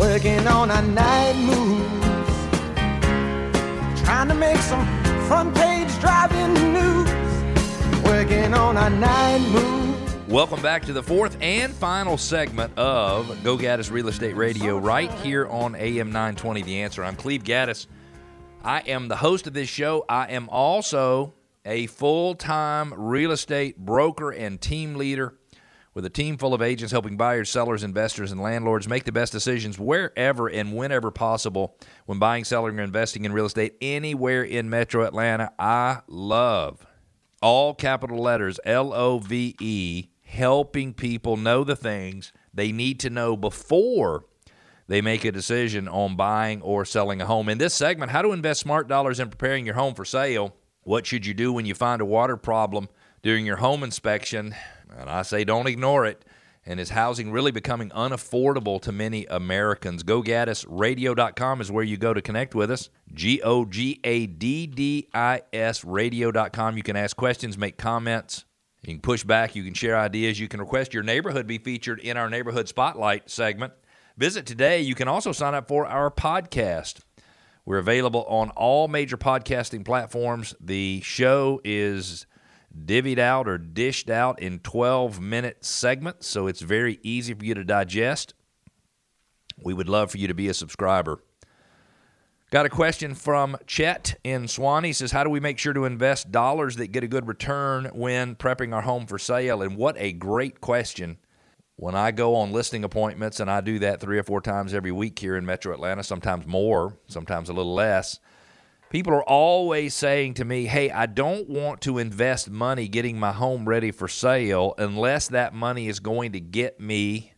working on our night moves, trying to make some front page driving news, working on our night moves. Welcome back to the fourth and final segment of Go Gaddis Real Estate Radio right here on AM 920 The Answer. I'm Cleve Gaddis. I am the host of this show. I am also a full time real estate broker and team leader with a team full of agents helping buyers, sellers, investors, and landlords make the best decisions wherever and whenever possible when buying, selling, or investing in real estate anywhere in metro Atlanta. I love all capital letters L O V E, helping people know the things they need to know before they make a decision on buying or selling a home. In this segment, how to invest smart dollars in preparing your home for sale. What should you do when you find a water problem during your home inspection? And I say don't ignore it. And is housing really becoming unaffordable to many Americans? GoGaddisRadio.com is where you go to connect with us. G O G A D D I S radio.com. You can ask questions, make comments. You can push back. You can share ideas. You can request your neighborhood be featured in our Neighborhood Spotlight segment. Visit today. You can also sign up for our podcast. We're available on all major podcasting platforms. The show is divvied out or dished out in 12 minute segments, so it's very easy for you to digest. We would love for you to be a subscriber. Got a question from Chet in Suwanee. He says, How do we make sure to invest dollars that get a good return when prepping our home for sale? And what a great question. When I go on listing appointments, and I do that three or four times every week here in Metro Atlanta, sometimes more, sometimes a little less, people are always saying to me, Hey, I don't want to invest money getting my home ready for sale unless that money is going to get me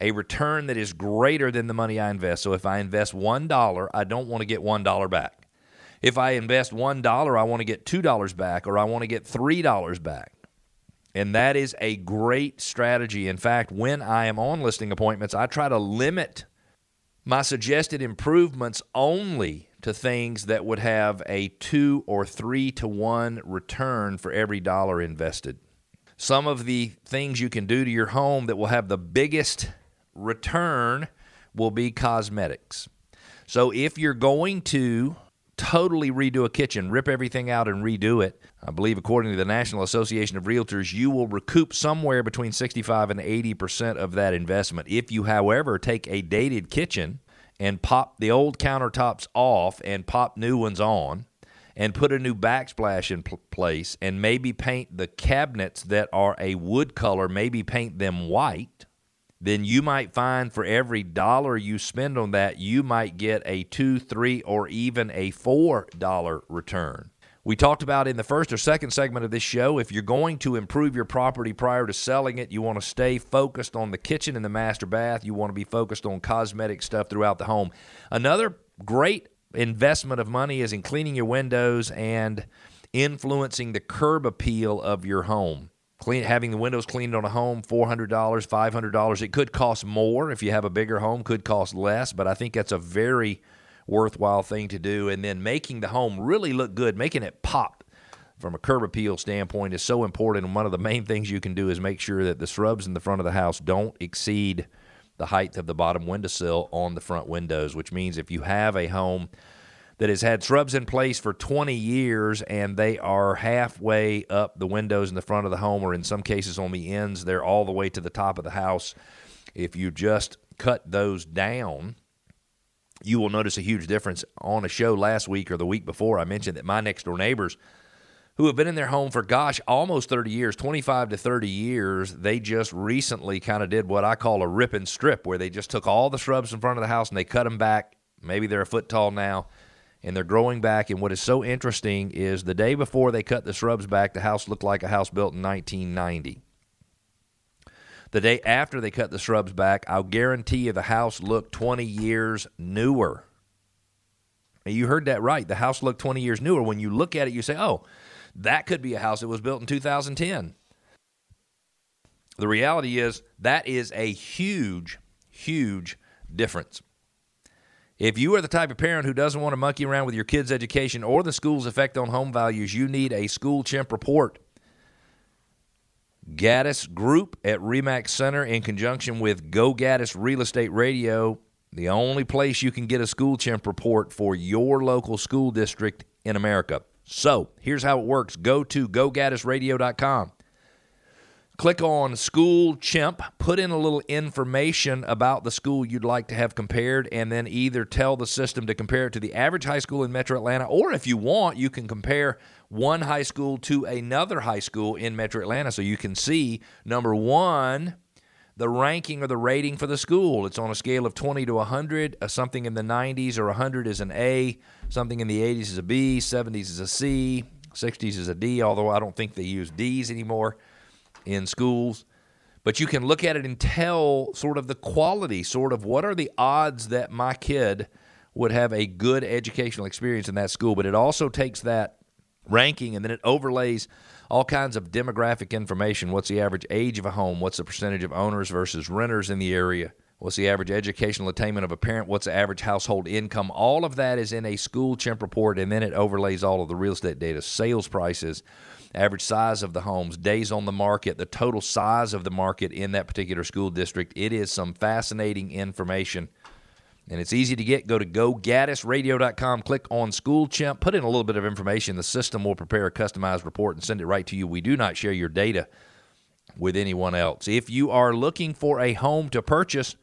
a return that is greater than the money I invest. So if I invest $1, I don't want to get $1 back. If I invest $1, I want to get $2 back or I want to get $3 back. And that is a great strategy. In fact, when I am on listing appointments, I try to limit my suggested improvements only to things that would have a two or three to one return for every dollar invested. Some of the things you can do to your home that will have the biggest return will be cosmetics. So if you're going to totally redo a kitchen, rip everything out and redo it, I believe according to the National Association of Realtors, you will recoup somewhere between 65 and 80% of that investment. If you, however, take a dated kitchen and pop the old countertops off and pop new ones on, and put a new backsplash in pl- place and maybe paint the cabinets that are a wood color, maybe paint them white, then you might find for every dollar you spend on that, you might get a two, three, or even a four dollar return. We talked about in the first or second segment of this show if you're going to improve your property prior to selling it, you want to stay focused on the kitchen and the master bath. You want to be focused on cosmetic stuff throughout the home. Another great investment of money is in cleaning your windows and influencing the curb appeal of your home. Clean, having the windows cleaned on a home, $400, $500. It could cost more if you have a bigger home, could cost less, but I think that's a very worthwhile thing to do. And then making the home really look good, making it pop from a curb appeal standpoint is so important. And one of the main things you can do is make sure that the shrubs in the front of the house don't exceed the height of the bottom windowsill on the front windows, which means if you have a home that has had shrubs in place for 20 years and they are halfway up the windows in the front of the home, or in some cases on the ends, they're all the way to the top of the house. If you just cut those down, you will notice a huge difference. On a show last week or the week before, I mentioned that my next door neighbors who have been in their home for, gosh, almost 30 years, 25 to 30 years, they just recently kind of did what I call a rip and strip, where they just took all the shrubs in front of the house and they cut them back. Maybe they're a foot tall now, and they're growing back. And what is so interesting is the day before they cut the shrubs back, the house looked like a house built in 1990. The day after they cut the shrubs back, I'll guarantee you the house looked 20 years newer. You heard that right. The house looked 20 years newer. When you look at it, you say, oh, that could be a house that was built in 2010. The reality is that is a huge, huge difference. If you are the type of parent who doesn't want to monkey around with your kids' education or the school's effect on home values, you need a school chimp report. Gaddis Group at Remax Center, in conjunction with Go Gaddis Real Estate Radio, the only place you can get a school chimp report for your local school district in America. So here's how it works go to gogaddisradio.com. Click on School Chimp, put in a little information about the school you'd like to have compared, and then either tell the system to compare it to the average high school in Metro Atlanta, or if you want, you can compare one high school to another high school in Metro Atlanta. So you can see number one, the ranking or the rating for the school. It's on a scale of 20 to 100. Uh, something in the 90s or 100 is an A, something in the 80s is a B, 70s is a C, 60s is a D, although I don't think they use D's anymore in schools. But you can look at it and tell sort of the quality, sort of what are the odds that my kid would have a good educational experience in that school. But it also takes that ranking and then it overlays all kinds of demographic information. What's the average age of a home? What's the percentage of owners versus renters in the area? What's the average educational attainment of a parent? What's the average household income? All of that is in a school chimp report, and then it overlays all of the real estate data, sales prices, average size of the homes, days on the market, the total size of the market in that particular school district. It is some fascinating information. And it's easy to get. Go to gogaddisradio.com, click on School Chimp, put in a little bit of information. The system will prepare a customized report and send it right to you. We do not share your data with anyone else. If you are looking for a home to purchase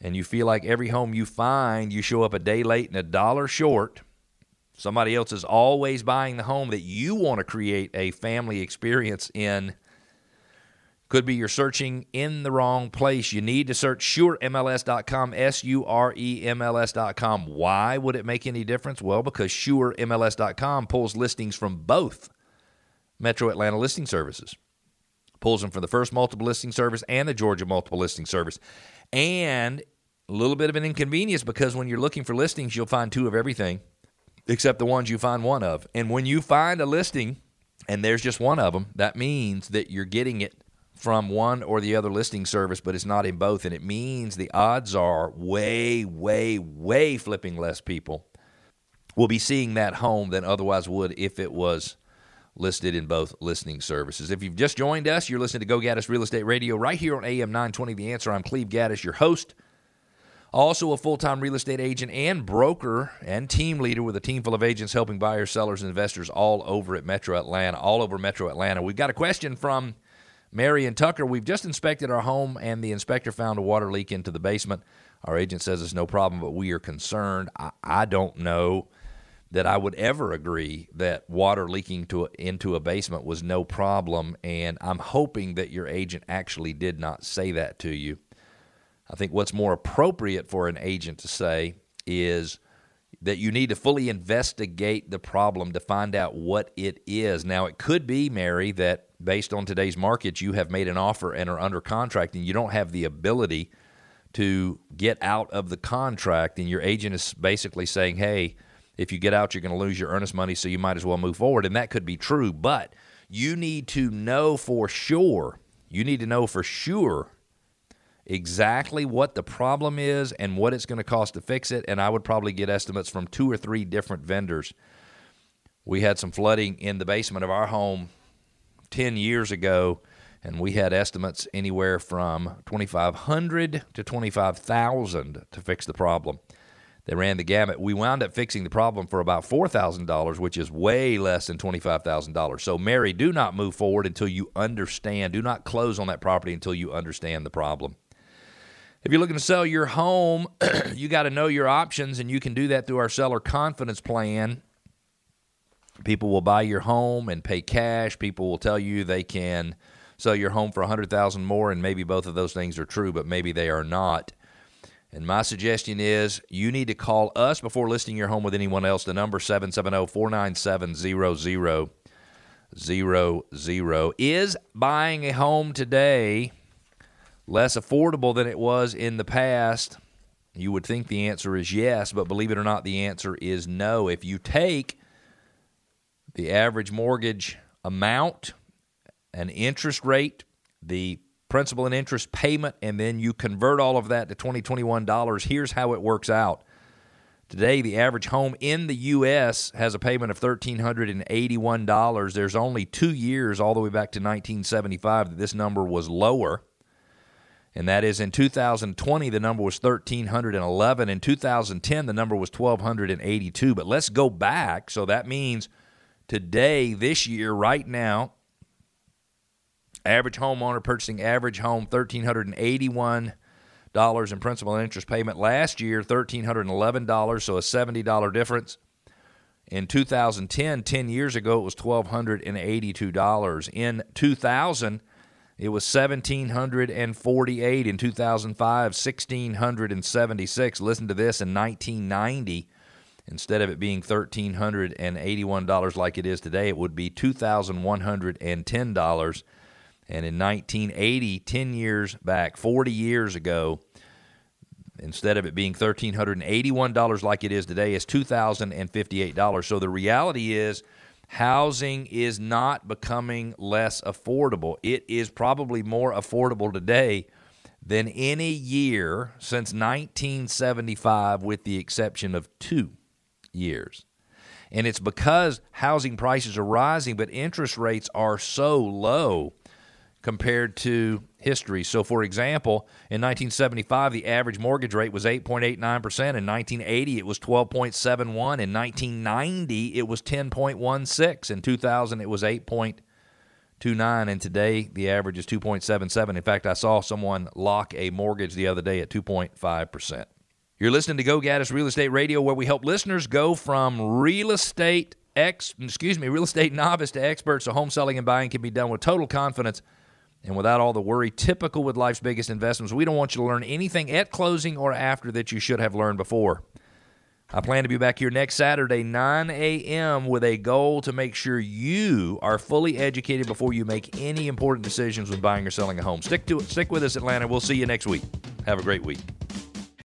and you feel like every home you find, you show up a day late and a dollar short, Somebody else is always buying the home that you want to create a family experience in. Could be you're searching in the wrong place. You need to search suremls.com, S U R E M L S.com. Why would it make any difference? Well, because suremls.com pulls listings from both Metro Atlanta listing services, pulls them from the first multiple listing service and the Georgia multiple listing service. And a little bit of an inconvenience because when you're looking for listings, you'll find two of everything except the ones you find one of. And when you find a listing and there's just one of them, that means that you're getting it from one or the other listing service, but it's not in both. And it means the odds are way, way, way flipping less people will be seeing that home than otherwise would if it was listed in both listening services. If you've just joined us, you're listening to Go Gaddis Real Estate Radio right here on AM 920 The Answer. I'm Cleve Gaddis, your host. Also, a full time real estate agent and broker and team leader with a team full of agents helping buyers, sellers, and investors all over at Metro Atlanta, all over Metro Atlanta. We've got a question from Mary and Tucker. We've just inspected our home, and the inspector found a water leak into the basement. Our agent says it's no problem, but we are concerned. I, I don't know that I would ever agree that water leaking to a, into a basement was no problem, and I'm hoping that your agent actually did not say that to you. I think what's more appropriate for an agent to say is that you need to fully investigate the problem to find out what it is. Now, it could be, Mary, that based on today's market, you have made an offer and are under contract and you don't have the ability to get out of the contract, and your agent is basically saying, hey, if you get out, you're going to lose your earnest money, so you might as well move forward. And that could be true, but you need to know for sure. You need to know for sure exactly what the problem is and what it's going to cost to fix it. And I would probably get estimates from two or three different vendors. We had some flooding in the basement of our home 10 years ago, and we had estimates anywhere from 2500 to 25000 to fix the problem. They ran the gamut. We wound up fixing the problem for about $4,000, which is way less than $25,000. So, Mary, do not move forward until you understand. Do not close on that property until you understand the problem. If you're looking to sell your home, you got to know your options, and you can do that through our seller confidence plan. People will buy your home and pay cash. People will tell you they can sell your home for 100000 more, and maybe both of those things are true, but maybe they are not. And my suggestion is you need to call us before listing your home with anyone else. The number 770 497 0000. Is buying a home today less affordable than it was in the past? You would think the answer is yes, but believe it or not, the answer is no. If you take the average mortgage amount, an interest rate, the principal and interest payment, and then you convert all of that to 2021 dollars, here's how it works out. Today, the average home in the U.S. has a payment of $1,381. There's only two years, all the way back to 1975, that this number was lower. And that is in 2020, the number was 1,311. In 2010, the number was 1,282. But let's go back. So that means today, this year, right now, average homeowner purchasing average home, $1,381 in principal and interest payment. Last year, $1,311, so a $70 difference. In 2010, 10 years ago, it was $1,282. In 2000, it was 1748 in 2005, 1676. Listen to this in 1990, instead of it being $1381 like it is today, it would be $2110. And in 1980, 10 years back, 40 years ago, instead of it being $1,381 like it is today, is $2,058. So the reality is housing is not becoming less affordable. It is probably more affordable today than any year since 1975, with the exception of two years. And it's because housing prices are rising, but interest rates are so low compared to history. So, for example, in 1975, the average mortgage rate was 8.89%. In 1980, it was 12.71. In 1990, it was 10.16. In 2000, it was 8.29. And today, the average is 2.77. In fact, I saw someone lock a mortgage the other day at 2.5%. You're listening to Go Gaddis Real Estate Radio, where we help listeners go from real estate ex, excuse me, real estate novice to experts. So home selling and buying can be done with total confidence and without all the worry typical with life's biggest investments. We don't want you to learn anything at closing or after that you should have learned before. I plan to be back here next Saturday, 9 a.m., with a goal to make sure you are fully educated before you make any important decisions when buying or selling a home. Stick to it. Stick with us, Atlanta. We'll see you next week. Have a great week.